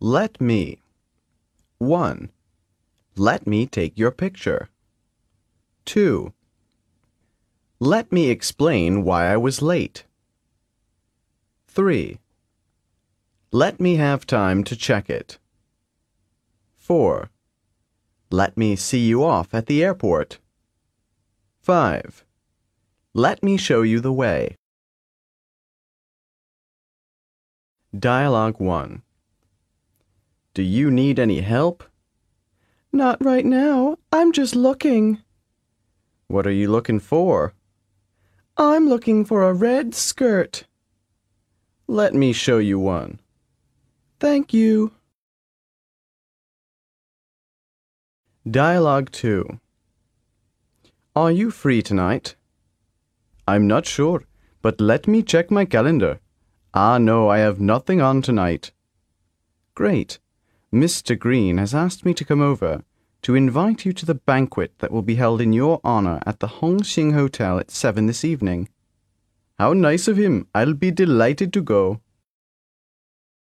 Let me. 1. Let me take your picture. 2. Let me explain why I was late. 3. Let me have time to check it. 4. Let me see you off at the airport. 5. Let me show you the way. Dialogue 1 Do you need any help? Not right now. I'm just looking. What are you looking for? I'm looking for a red skirt. Let me show you one. Thank you. Dialogue 2 Are you free tonight? I'm not sure, but let me check my calendar. Ah, no, I have nothing on tonight. Great. Mr. Green has asked me to come over to invite you to the banquet that will be held in your honor at the Hong Xing Hotel at seven this evening. How nice of him! I'll be delighted to go.